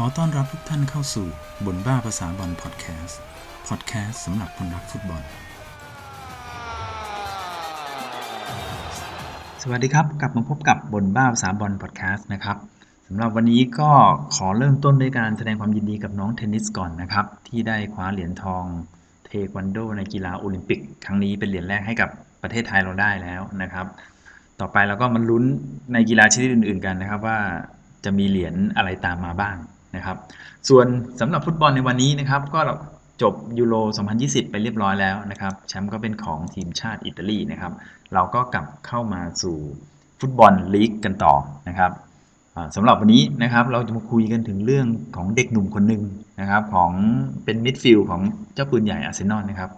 ขอต้อนรับทุกท่านเข้าสู่บนบ้าภาษาบอลพอดแคสต์พอดแคสต์สำหรับคนรักฟุตบอล สวัสดีครับ กลับมาพบกับบนบ้าภาษาบอลพอดแคสต์นะครับสำหรับวันนี้ก็ขอเริ่มต้นด้วยการแสดงความยินดีกับน้องเทนนิสก่อนนะครับ ที่ได้คว้าเหรียญทองเทควันโดในกีฬาโอลิมปิก ครั้งนี้เป็นเหรียญแรกให้กับประเทศไทยเราได้แล้วนะครับ ต่อไปเราก็มาลุ้นในกีฬาชนิดอื่น ๆ กันนะครับว่าจะมีเหรียญอะไรตามมาบ้าง นะครับ ส่วนสำหรับฟุตบอลในวันนี้นะครับ ก็จบยูโร 2020 ไปเรียบร้อยแล้วนะครับ แชมป์ก็เป็นของทีมชาติอิตาลีนะครับ เราก็กลับเข้ามาสู่ฟุตบอลลีกกันต่อนะครับสำหรับวันนี้นะครับเราจะมาคุยกันถึงเรื่องของเด็กหนุ่มคนหนึ่งนะครับของเป็นมิดฟิลด์ของเจ้าปืนใหญ่อาร์เซนอลนะครับ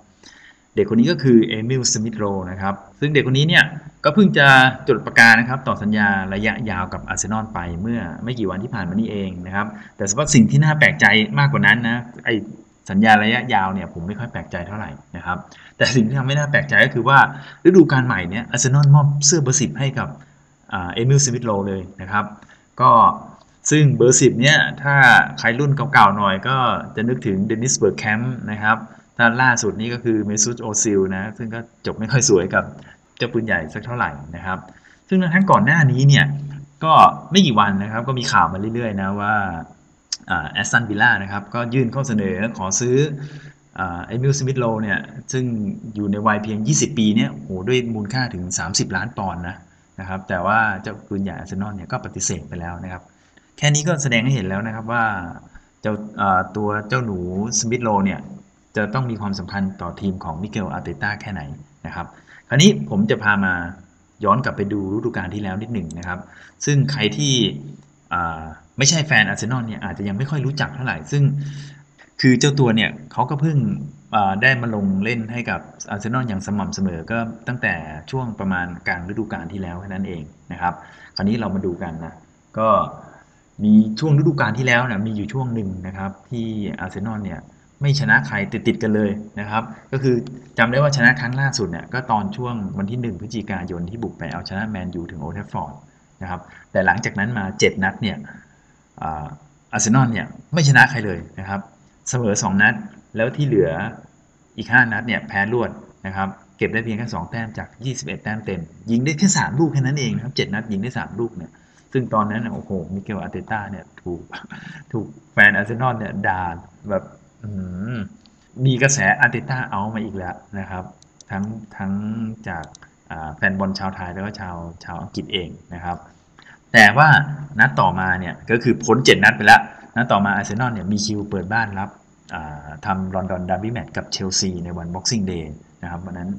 เด็กคนนี้ก็คือเอมิลสมิธโรว์นะครับ ซึ่งเด็กคนนี้เนี่ยก็เพิ่งจะจรดปากกานะครับต่อสัญญาระยะยาวกับอาร์เซนอลไปเมื่อไม่กี่วันที่ผ่านมานี้เองนะครับ แต่สำหรับสิ่งที่น่าแปลกใจมากกว่านั้นนะไอสัญญาระยะยาวเนี่ยผมไม่ค่อยแปลกใจเท่าไหร่นะครับ แต่สิ่งที่ทำให้น่าแปลกใจก็คือว่าฤดูกาลใหม่เนี่ยอาร์เซนอลมอบเสื้อเบอร์สิบให้กับเอมิลสมิธโรว์เลยนะครับ ก็ซึ่งเบอร์สิบเนี่ยถ้าใครรุ่นเก่าๆหน่อยก็จะนึกถึงเดนิสเบิร์กแคมป์นะครับ ถ้าล่าสุดนี้ก็คือเมซุตโอซิลนะซึ่งก็จบไม่ค่อยสวยกับเจ้าปืนใหญ่สักเท่าไหร่นะครับ ซึ่งทั้งก่อนหน้านี้เนี่ยก็ไม่กี่วันนะครับก็มีข่าวมาเรื่อยๆนะว่าแอสตันวิลล่านะครับก็ยื่นข้อเสนอขอซื้อเอมิลสมิธโรว์เนี่ยซึ่งอยู่ในวัยเพียง 20 ปีเนี่ยโหด้วยมูลค่าถึง 30 ล้านปอนด์นะนะครับแต่ว่าเจ้าปืนใหญ่อาร์เซนอลเนี่ยก็ปฏิเสธไปแล้วนะครับ แค่นี้ก็แสดงให้เห็นแล้วนะครับว่าเจ้าตัวเจ้าหนูสมิธโรว์เนี่ย จะต้องมีความสำคัญต่อทีมของมิเกลอาร์เตต้าแค่ไหนนะครับ คราวนี้ผมจะพามาย้อนกลับไปดูฤดูกาลที่แล้วนิดหนึ่งนะครับ ซึ่งใครที่ไม่ใช่แฟนอาร์เซนอลเนี่ยอาจจะยังไม่ค่อยรู้จักเท่าไหร่ ซึ่งคือเจ้าตัวเนี่ยเขาก็เพิ่งได้มาลงเล่นให้กับอาร์เซนอลอย่างสม่ำเสมอก็ตั้งแต่ช่วงประมาณกลางฤดูกาลที่แล้วแค่นั้นเองนะครับ คราวนี้เรามาดูกันนะ ก็มีช่วงฤดูกาลที่แล้วนะมีอยู่ช่วงหนึ่งนะครับที่อาร์เซนอลเนี่ย ไม่ชนะใครติดติดกันเลยนะครับ ก็คือจำได้ว่าชนะครั้งล่าสุดเนี่ยก็ตอนช่วงวันที่ 1 พฤศจิกายนที่บุกไปเอาชนะแมนยูถึงโอลด์แทรฟฟอร์ดนะครับแต่หลังจากนั้นมา 7 นัดเนี่ยอาร์เซนอลเนี่ยไม่ชนะใครเลยนะครับเสมอ 2 นัดแล้วที่เหลืออีก 5 นัดเนี่ยแพ้รวดนะครับเก็บได้เพียงแค่ 2 แต้มจาก 21 แต้มเต็ม ยิงได้แค่ 3 ลูกแค่นั้นเองนะครับ7นัดยิงได้ 3 ลูกเนี่ยซึ่งตอนนั้นโอ้โหมิเกลอาร์เตต้าเนี่ยถูกถูกแฟนอาร์เซนอลเนี่ยด่าแบบ มีกระแสอาร์เตต้าเอามาอีกแล้วนะครับ ทั้งทั้งจากแฟนบอลชาวไทยแล้วก็ชาวชาวอังกฤษเองนะครับ แต่ว่านัดต่อมาเนี่ยก็คือพ้นเจ็ดนัดไปแล้วนัดต่อมาอาร์เซนอลเนี่ยมีคิวเปิดบ้านรับทำลอนดอนดาร์บี้แมตช์กับเชลซีในวัน Boxing Day นะครับวันนั้น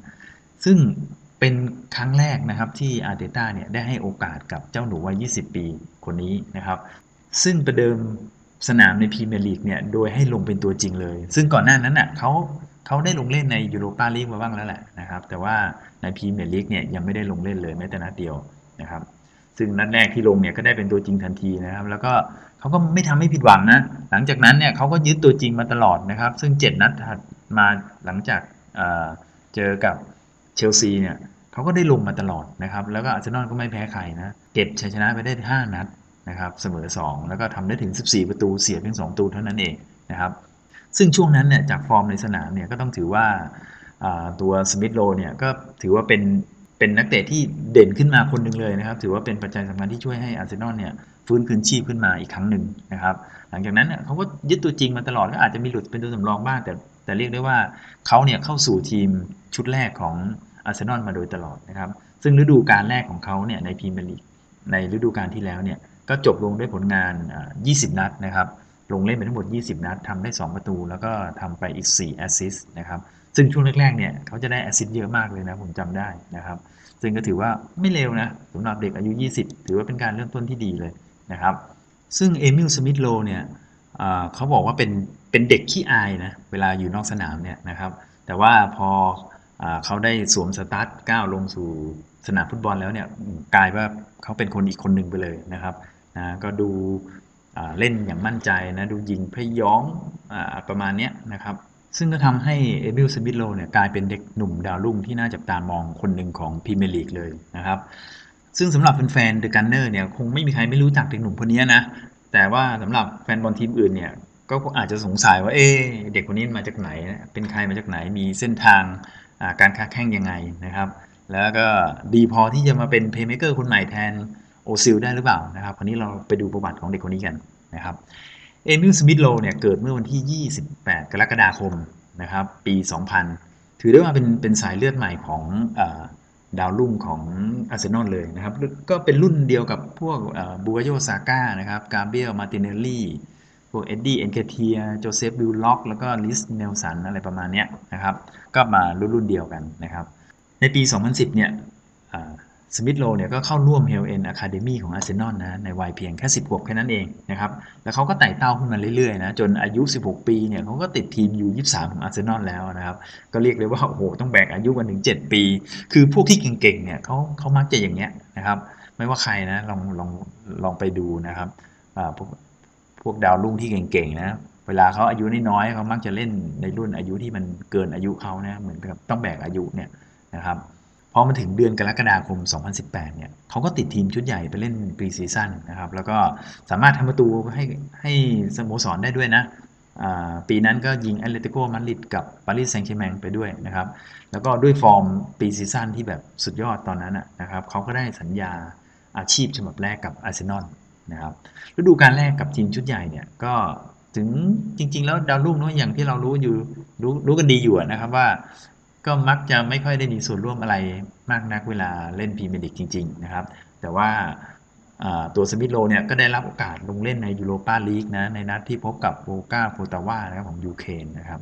ซึ่งเป็นครั้งแรกนะครับที่อาร์เตต้าเนี่ยได้ให้โอกาสกับเจ้าหนูวัย 20 ปีคนนี้นะครับ ซึ่งประเดิม สนามในพรีเมียร์ลีกเนี่ยโดยให้ลงเป็นตัวจริงเลย ซึ่งก่อนหน้านั้นน่ะเขาเขาได้ลงเล่นในยูโรปาลีกมาบ้างแล้วแหละนะครับ แต่ว่าในพรีเมียร์ลีกเนี่ยยังไม่ได้ลงเล่นเลยแม้แต่นัดเดียวนะครับ ซึ่งนัดแรกที่ลงเนี่ยก็ได้เป็นตัวจริงทันทีนะครับ แล้วก็เขาก็ไม่ทำให้ผิดหวังนะ หลังจากนั้นเนี่ยเขาก็ยึดตัวจริงมาตลอดนะครับ ซึ่ง 7 นัดถัดมาหลังจากเจอกับเชลซีเนี่ยเขาก็ได้ลงมาตลอดนะครับ แล้วก็อาร์เซนอลก็ไม่แพ้ใครนะ เก็บชัยชนะไปได้ 5 นัด นะครับเสมอ 2 แล้วก็ทำได้ถึง 14 ประตูเสียเพียง2ประตูเท่านั้นเองนะครับซึ่งช่วงนั้นเนี่ยจากฟอร์มในสนามเนี่ยก็ต้องถือว่าตัวสมิธโรว์เนี่ยก็ถือว่าเป็นเป็นนักเตะที่เด่นขึ้นมาคนหนึ่งเลยนะครับ ถือว่าเป็นปัจจัยสำคัญที่ช่วยให้อาร์เซนอลเนี่ยฟื้นคืนชีพขึ้นมาอีกครั้งหนึ่งนะครับ หลังจากนั้นเนี่ยเขาก็ยึดตัวจริงมาตลอดก็อาจจะมีหลุดเป็นตัวสำรองบ้าง แต่แต่เรียกได้ว่าเขาเนี่ยเข้าสู่ทีมชุดแรกของอาร์เซนอลมาโดยตลอดนะครับ ซึ่งฤดูกาลแรกของเขาเนี่ยในพรีเมียร์ลีกในฤดูกาลที่แล้วเนี่ย ก็จบลงด้วยผลงาน 20 นัดนะครับ ลงเล่นไปทั้งหมด 20 นัดทำได้ 2 ประตู แล้วก็ทำไปอีก 4 แอสซิสต์นะครับ ซึ่งช่วงแรกๆ เนี่ยเขาจะได้แอสซิสต์เยอะมากเลยนะผมจำได้นะครับ ซึ่งก็ถือว่าไม่เลวนะสำหรับเด็กอายุ 20 ถือว่าเป็นการเริ่มต้นที่ดีเลยนะครับ ซึ่งเอมิล สมิธโรว์เนี่ยเขาบอกว่าเป็นเป็นเด็กขี้อายนะ เวลาอยู่นอกสนามเนี่ยนะครับ แต่ว่าพอ เขาได้สวมสตั๊ดก้าวลงสู่สนามฟุตบอลแล้วเนี่ยกลายว่าเขาเป็นคนอีกคนหนึ่งไปเลยนะครับนะก็ดูเล่นอย่างมั่นใจนะดูยิงพย้องอประมาณนี้นะครับ ซึ่งก็ทำให้เอมิลสมิธโรว์เนี่ยกลายเป็นเด็กหนุ่มดาวรุ่งที่น่าจับตามองคนหนึ่งของพรีเมียร์ลีกเลยนะครับ ซึ่งสำหรับแฟนๆ The Gunners เนี่ยคงไม่มีใครไม่รู้จักเด็กหนุ่มคนนี้นะ แต่ว่าสำหรับแฟนบอลทีมอื่นเนี่ยก็อาจจะสงสัยว่าเอ๊เด็กคนนี้มาจากไหน เป็นใครมาจากไหนมีเส้นทาง การค้าแข่งยังไงนะครับ แล้วก็ดีพอที่จะมาเป็น playmaker คนใหม่แทนโอซิลได้หรือเปล่านะครับคราวนี้เราไปดูประวัติของเด็กคนนี้กันนะครับเอมิลสมิธโรว์เนี่ยเกิดเมื่อวันที่ 28 กรกฎาคมนะครับปี 2000 ถือได้ว่าเป็นเป็นสายเลือดใหม่ของดาวรุ่งของอาร์เซนอลเลยนะครับ ก็เป็นรุ่นเดียวกับพวกบูกาโยซาก้านะครับกาเบรียลมาร์ติเนลลี่ พวกเอ็ดดี้เอ็นเคเทียโจเซฟ วิลล็อกแล้วก็รีสส์ เนลสันอะไรประมาณนี้นะครับ ก็มารุ่นรุ่นเดียวกันนะครับ ในปี 2010 เนี่ยสมิธโรว์เนี่ยก็เข้าร่วมเฮลเอนด์ academy ของอาร์เซนอลนะในวัยเพียงแค่ 10ขวบแค่นั้นเองนะครับ แล้วเขาก็ไต่เต้าขึ้นมาเรื่อยๆนะจนอายุ 16 ปีเนี่ยเขาก็ติดทีม U23 ของอาร์เซนอลแล้วนะครับ ก็เรียกเลยว่าโอ้โหต้องแบกอายุกันถึง 7 ปี คือพวกที่เก่งๆเนี่ยเขาเขามักจะอย่างเงี้ยนะครับ ไม่ว่าใครนะลองลองลองไปดูนะครับพวก พวกดาวรุ่งที่เก่งๆนะเวลาเขาอายุน้อยๆเขามักจะเล่นในรุ่นอายุที่มันเกินอายุเขานะเหมือนกับต้องแบกอายุเนี่ยนะครับพอมาถึงเดือนกรกฎาคม 2018 เนี่ยเขาก็ติดทีมชุดใหญ่ไปเล่น pre-season นะครับ แล้วก็สามารถทำประตูให้ให้สโมสรได้ด้วยนะปีนั้นก็ยิงแอตเลติโกมาดริดกับปารีสแซงต์แชร์แมงไปด้วยนะครับ แล้วก็ด้วยฟอร์ม pre-season ที่แบบสุดยอดตอนนั้นนะครับเขาก็ได้สัญญาอาชีพฉบับแรกกับอาร์เซนอล นะครับฤดูกาลแรกกับทีมชุดใหญ่เนี่ยก็ถึงจริง ๆ แล้วดาวรุ่งเนาะอย่างที่เรารู้อยู่รู้รู้กันดีอยู่นะครับว่า ก็มักจะไม่ค่อยได้มีส่วนร่วมอะไรมากนักเวลาเล่นพรีเมียร์ลีกจริง ๆ นะครับ แต่ว่าตัวสมิธโลเนี่ยก็ได้รับโอกาสลงเล่นในยูโรปาลีกนะในนัดที่พบกับโบกาโฟตาวานะครับของยูเครนนะครับ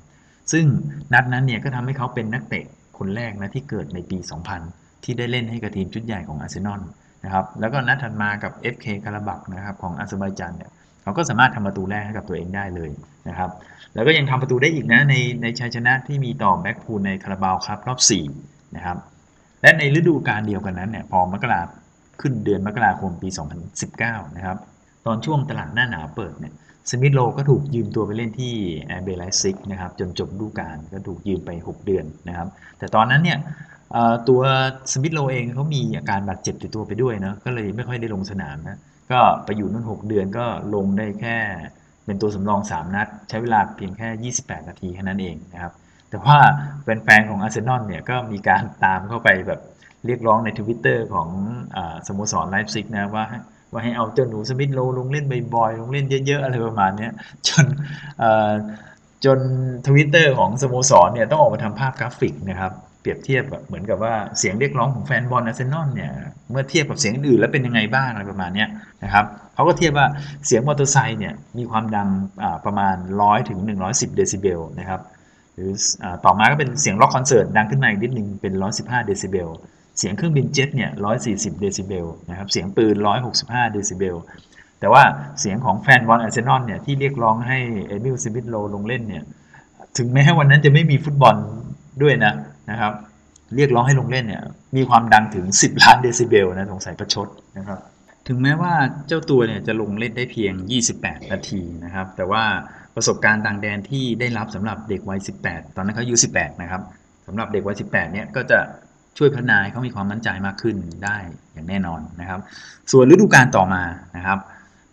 ซึ่งนัดนั้นเนี่ยก็ทำให้เขาเป็นนักเตะคนแรกนะที่เกิดในปี 2000 ที่ได้เล่นให้กับทีมชุดใหญ่ของอาร์เซนอล นะครับแล้วก็นัดถัดมากับ FK คาราบักนะครับของอาเซอร์ไบจานเนี่ยเขาก็สามารถทำประตูแรกให้กับตัวเองได้เลยนะครับแล้วก็ยังทำประตูได้อีกนะในในชัยชนะที่มีต่อแบล็กพูลในคาราบาวคัพรอบ4นะครับและในฤดูกาลเดียวกันนั้นเนี่ยพอมกราขึ้นเดือนมกราคมปี 2019 นะครับตอนช่วงตลาดหน้าหนาวเปิดเนี่ยสมิธโรว์ก็ถูกยืมตัวไปเล่นที่แอร์เบ ไลป์ซิกนะครับจนจบฤดูกาลก็ถูกยืมไป 6 เดือนนะครับแต่ตอนนั้นเนี่ย ตัวสมิธโรว์เองเขามีอาการบาดเจ็บติดตัวไปด้วยนะก็เลยไม่ค่อยได้ลงสนามนะก็ไปอยู่นั่น6 เดือนก็ลงได้แค่เป็นตัวสำรอง 3 นัด ใช้เวลาเพียงแค่ 28 นาทีแค่นั้นเองนะครับแต่ว่าแฟนๆของอาร์เซนอลเนี่ยก็มีการตามเข้าไปแบบเรียกร้องในทวิตเตอร์ของสโมสรไลป์ซิกนะว่าว่าให้เอาเจ้าหนูสมิธโรว์ลงเล่นบ่อยๆลงเล่นเยอะๆ อะไรประมาณนี้จนจนทวิตเตอร์ของสโมสรเนี่ยต้องออกมาทำภาพกราฟิกนะครับ เปรียบเทียบแบบเหมือนกับว่าเสียงเรียกร้องของแฟนบอลอาร์เซนอลเนี่ยเมื่อเทียบกับเสียงอื่นแล้วเป็นยังไงบ้างอะไรประมาณนี้นะครับเขาก็เทียบว่าเสียงมอเตอร์ไซค์เนี่ยมีความดังประมาณ 100ถึง110 เดซิเบลนะครับหรือต่อมาก็เป็นเสียงร็อกคอนเสิร์ตดังขึ้นมาอีกนิดนึงเป็น 115 เดซิเบลเสียงเครื่องบินเจ็ตเนี่ย140 เดซิเบลนะครับเสียงปืน 165 เดซิเบลแต่ว่าเสียงของแฟนบอลอาร์เซนอลเนี่ยที่เรียกร้องให้เอมิลสมิธโลลงเล่นเนี่ยถึงแม้วันนั้นจะไม่มีฟุตบอลด้วยนะ นะครับเรียกร้องให้ลงเล่นเนี่ยมีความดังถึง 10 ล้านเดซิเบลนะสงสัยประชดนะครับถึงแม้ว่าเจ้าตัวเนี่ยจะลงเล่นได้เพียง 28 นาทีนะครับแต่ว่าประสบการณ์ต่างแดนที่ได้รับสำหรับเด็กวัย 18 ตอนนั้นเขาอายุ 18 นะครับสำหรับเด็กวัย 18 เนี่ยก็จะช่วยพัฒนาให้เขามีความมั่นใจมากขึ้นได้อย่างแน่นอนนะครับ ส่วนฤดูกาลต่อมานะครับ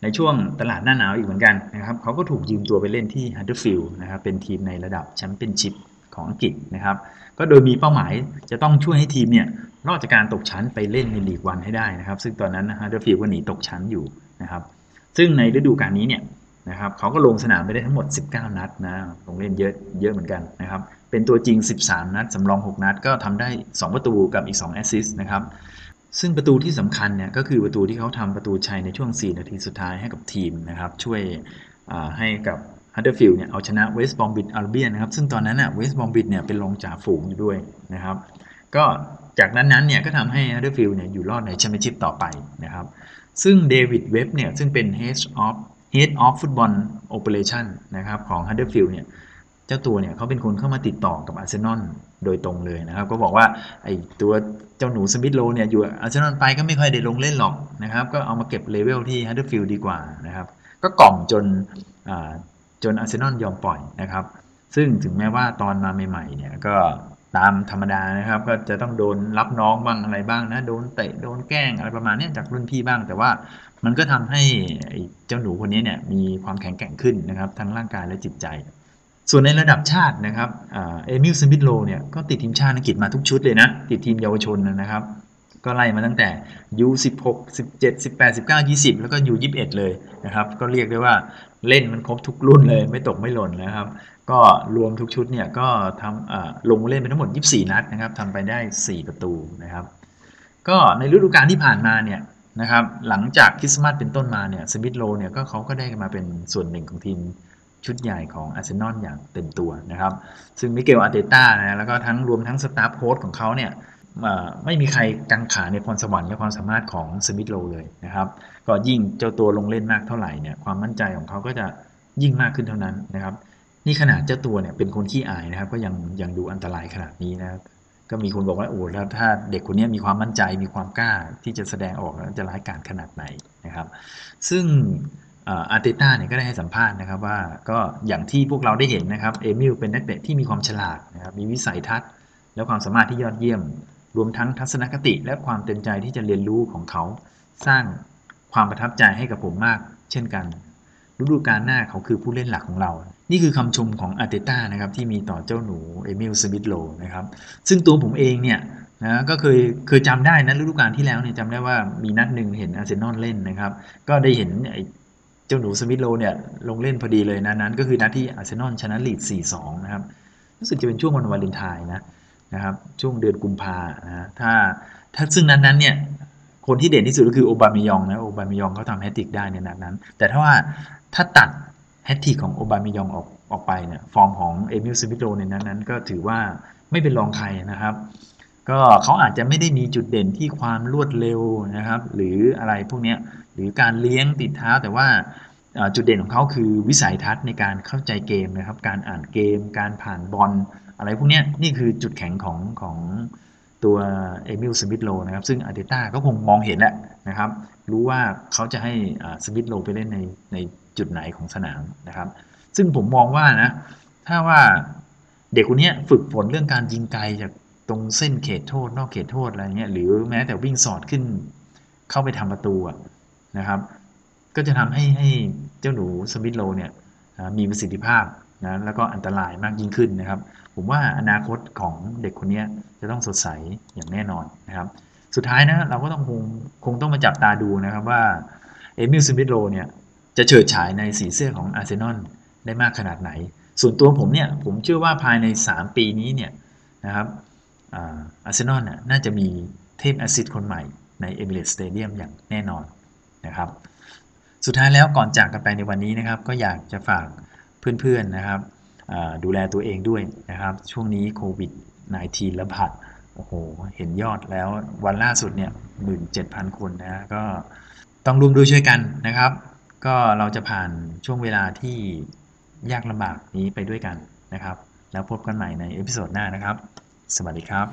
ในช่วงตลาดหน้าหนาวอีกเหมือนกันนะครับเขาก็ถูกยืมตัวไปเล่นที่ฮัดเดอร์สฟิลด์นะครับเป็นทีมในระดับแชมเปี้ยนชิพ ของอังกฤษนะครับ ก็โดยมีเป้าหมายจะต้องช่วยให้ทีมเนี่ยรอดจากการตกชั้นไปเล่นในลีกวันให้ได้นะครับ ซึ่งตอนนั้นฮัดเดอร์สฟิลด์ก็หนีตกชั้นอยู่นะครับ ซึ่งในฤดูกาลนี้เนี่ยนะครับเขาก็ลงสนามไปได้ทั้งหมด 19 นัดนะลงเล่นเยอะเยอะเหมือนกันนะครับ เป็นตัวจริง 13 นัด สำรอง 6 นัด ก็ทำได้ 2 ประตูกับอีก 2 แอสซิสต์นะครับ ซึ่งประตูที่สำคัญเนี่ยก็คือประตูที่เขาทำประตูชัยในช่วง 4 นาทีสุดท้ายให้กับทีมนะครับ ช่วยให้กับ ฮัดเดอร์สฟิลด์เนี่ยเอาชนะเวสต์บรอมวิชอัลเบียนนะครับซึ่งตอนนั้นอะเวสต์บรอมวิชเนี่ยเป็นรองจ่าฝูงอยู่ด้วยนะครับ ก็จากนัดนั้นเนี่ยก็ทำให้ฮัดเดอร์สฟิลด์เนี่ยอยู่รอดในแชมเปี้ยนชิพต่อไปนะครับ ซึ่งเดวิดเว็บเนี่ยซึ่งเป็น Head of Head of Football Operation นะครับของฮัดเดอร์สฟิลด์เนี่ยเจ้าตัวเนี่ยเขาเป็นคนเข้ามาติดต่อกับอาร์เซนอลโดยตรงเลยนะครับ ก็บอกว่าไอ้ตัวเจ้าหนูสมิธโลเนี่ยอยู่อาร์เซนอลไปก็ไม่ค่อยได้ลงเล่นหรอกนะครับ ก็เอามาเก็บ level ที่ฮัดเดอร์สฟิลด์ดีกว่านะครับ ก็กล่อมจน จนอาร์เซนอลยอมปล่อยนะครับ ซึ่งถึงแม้ว่าตอนมาใหม่ๆเนี่ยก็ตามธรรมดานะครับ ก็จะต้องโดนรับน้องบ้างอะไรบ้างนะโดนเตะโดนแกล้งอะไรประมาณนี้จากรุ่นพี่บ้าง แต่ว่ามันก็ทำให้เจ้าหนูคนนี้เนี่ยมีความแข็งแกร่งขึ้นนะครับทั้งร่างกายและจิตใจ ส่วนในระดับชาตินะครับเอมิลสมิธโลเนี่ยก็ติดทีมชาติอังกฤษมาทุกชุดเลยนะ ติดทีมเยาวชนนะครับ ก็ไล่มาตั้งแต่ U16 17 18 19 20 แล้วก็ U21 เลยนะครับ ก็เรียกได้ว่าเล่นมันครบทุกรุ่นเลยไม่ตกไม่หล่นนะครับ ก็รวมทุกชุดเนี่ยก็ทำลงเล่นไปทั้งหมด 24 นัดนะครับทำไปได้ 4 ประตูนะครับ ก็ในฤดูกาลที่ผ่านมาเนี่ยนะครับหลังจากคริสต์มาสเป็นต้นมาเนี่ยสมิธโลเนี่ยก็เขาก็ได้มาเป็นส่วนหนึ่งของทีมชุดใหญ่ของอาร์เซนอลอย่างเต็มตัวนะครับ ซึ่งมิเกลอาร์เตต้านะแล้วก็ทั้งรวมทั้งสตาฟโค้ชของเขาเนี่ย ไม่มีใครกังขาในพรสวรรค์และความสามารถของสมิธโลเลยนะครับ ก็ยิ่งเจ้าตัวลงเล่นมากเท่าไหร่เนี่ยความมั่นใจของเขาก็จะยิ่งมากขึ้นเท่านั้นนะครับ นี่ขนาดเจ้าตัวเนี่ยเป็นคนขี้อายนะครับ ก็ยังยังดูอันตรายขนาดนี้นะครับก็มีคนบอกว่าโอ้แล้วถ้าเด็กคนนี้มีความมั่นใจมีความกล้าที่จะแสดงออกแล้วจะร้ายกาจขนาดไหนนะครับ ซึ่งอาร์เตต้าเนี่ยก็ได้ให้สัมภาษณ์นะครับว่าก็อย่างที่พวกเราได้เห็นนะครับเอมิลเป็นนักเตะที่มีความฉลาดนะครับมีวิสัยทัศน์ และความสามารถที่ยอดเยี่ยม รวมทั้งทัศนคติและความเต็มใจที่จะเรียนรู้ของเขา สร้างความประทับใจให้กับผมมาก เช่นกัน ฤดูกาลหน้าเขาคือผู้เล่นหลักของเรา นี่คือคำชมของอาร์เตต้านะครับที่มีต่อเจ้าหนูเอมิลสมิธโลนะครับ ซึ่งตัวผมเองเนี่ยนะก็เคยเคยจำได้นะฤดูกาลที่แล้วเนี่ยจำได้ว่ามีนัดหนึ่งเห็นอาร์เซนอลเล่นนะครับ ก็ได้เห็นเจ้าหนูสมิธโลเนี่ยลงเล่นพอดีเลยนะนั้น ก็คือนัดที่อาร์เซนอลชนะลีดส์ 4-2 นะครับรู้สึกจะเป็นช่วงวันวาเลนไทน์นะ นะครับช่วงเดือนกุมภานะถ้าถ้าซึ่งนัดนั้นเนี่ยคนที่เด่นที่สุดก็คือโอบาเมยองนะโอบาเมยองเขาทำแฮตทริกได้ในนัดนั้น แต่ถ้าว่าถ้าตัดแฮตทริกของโอบาเมยองออกออกไปเนี่ยฟอร์มของเอมิลสมิธโลในนัดนั้น ก็ถือว่าไม่เป็นรองใครนะครับ ก็เขาอาจจะไม่ได้มีจุดเด่นที่ความรวดเร็วนะครับ หรืออะไรพวกนี้หรือการเลี้ยงติดเท้าแต่ว่าจุดเด่นของเขาคือวิสัยทัศน์ในการเข้าใจเกมนะครับ การอ่านเกม การผ่านบอล อะไรพวกนี้นี่คือจุดแข็งของของตัวเอมิลสมิธโลนะครับ ซึ่งอาร์เตต้าก็คงมองเห็นแหละนะครับ รู้ว่าเขาจะให้สมิธโลไปเล่นในในจุดไหนของสนามนะครับ ซึ่งผมมองว่านะ ถ้าว่าเด็กคนนี้ฝึกฝนเรื่องการยิงไกลจากตรงเส้นเขตโทษ นอกเขตโทษอะไรเงี้ยหรือแม้แต่วิ่งสอดขึ้นเข้าไปทำประตูนะครับ ก็จะทำให้ให้เจ้าหนูสมิธโลเนี่ยมีประสิทธิภาพ นะแล้วก็อันตรายมากยิ่งขึ้นนะครับ ผมว่าอนาคตของเด็กคนนี้จะต้องสดใสอย่างแน่นอนนะครับ สุดท้ายนะเราก็ต้องคงคงต้องมาจับตาดูนะครับว่าเอมิลสมิธโลเนี่ยจะเฉิดฉายในสีเสื้อของอาร์เซนอลได้มากขนาดไหน ส่วนตัวผมเนี่ยผมเชื่อว่าภายใน 3 ปีนี้เนี่ยนะครับอาร์เซนอลน่าจะมีเทพแอสซิสต์คนใหม่ในเอมิเรตสเตเดียมอย่างแน่นอนนะครับ สุดท้ายแล้วก่อนจากกันไปในวันนี้นะครับ ก็อยากจะฝาก เพื่อนๆนะครับดูแลตัวเองด้วยนะครับ ช่วงนี้โควิด -19 ระบาดโอ้โห เห็นยอดแล้ววันล่าสุดเนี่ย17,000คนนะก็ต้องร่วมด้วยช่วยกันนะครับ ก็เราจะผ่านช่วงเวลาที่ยากลำบากนี้ไปด้วยกันนะครับ แล้วพบกันใหม่ใน episode หน้านะครับ สวัสดีครับ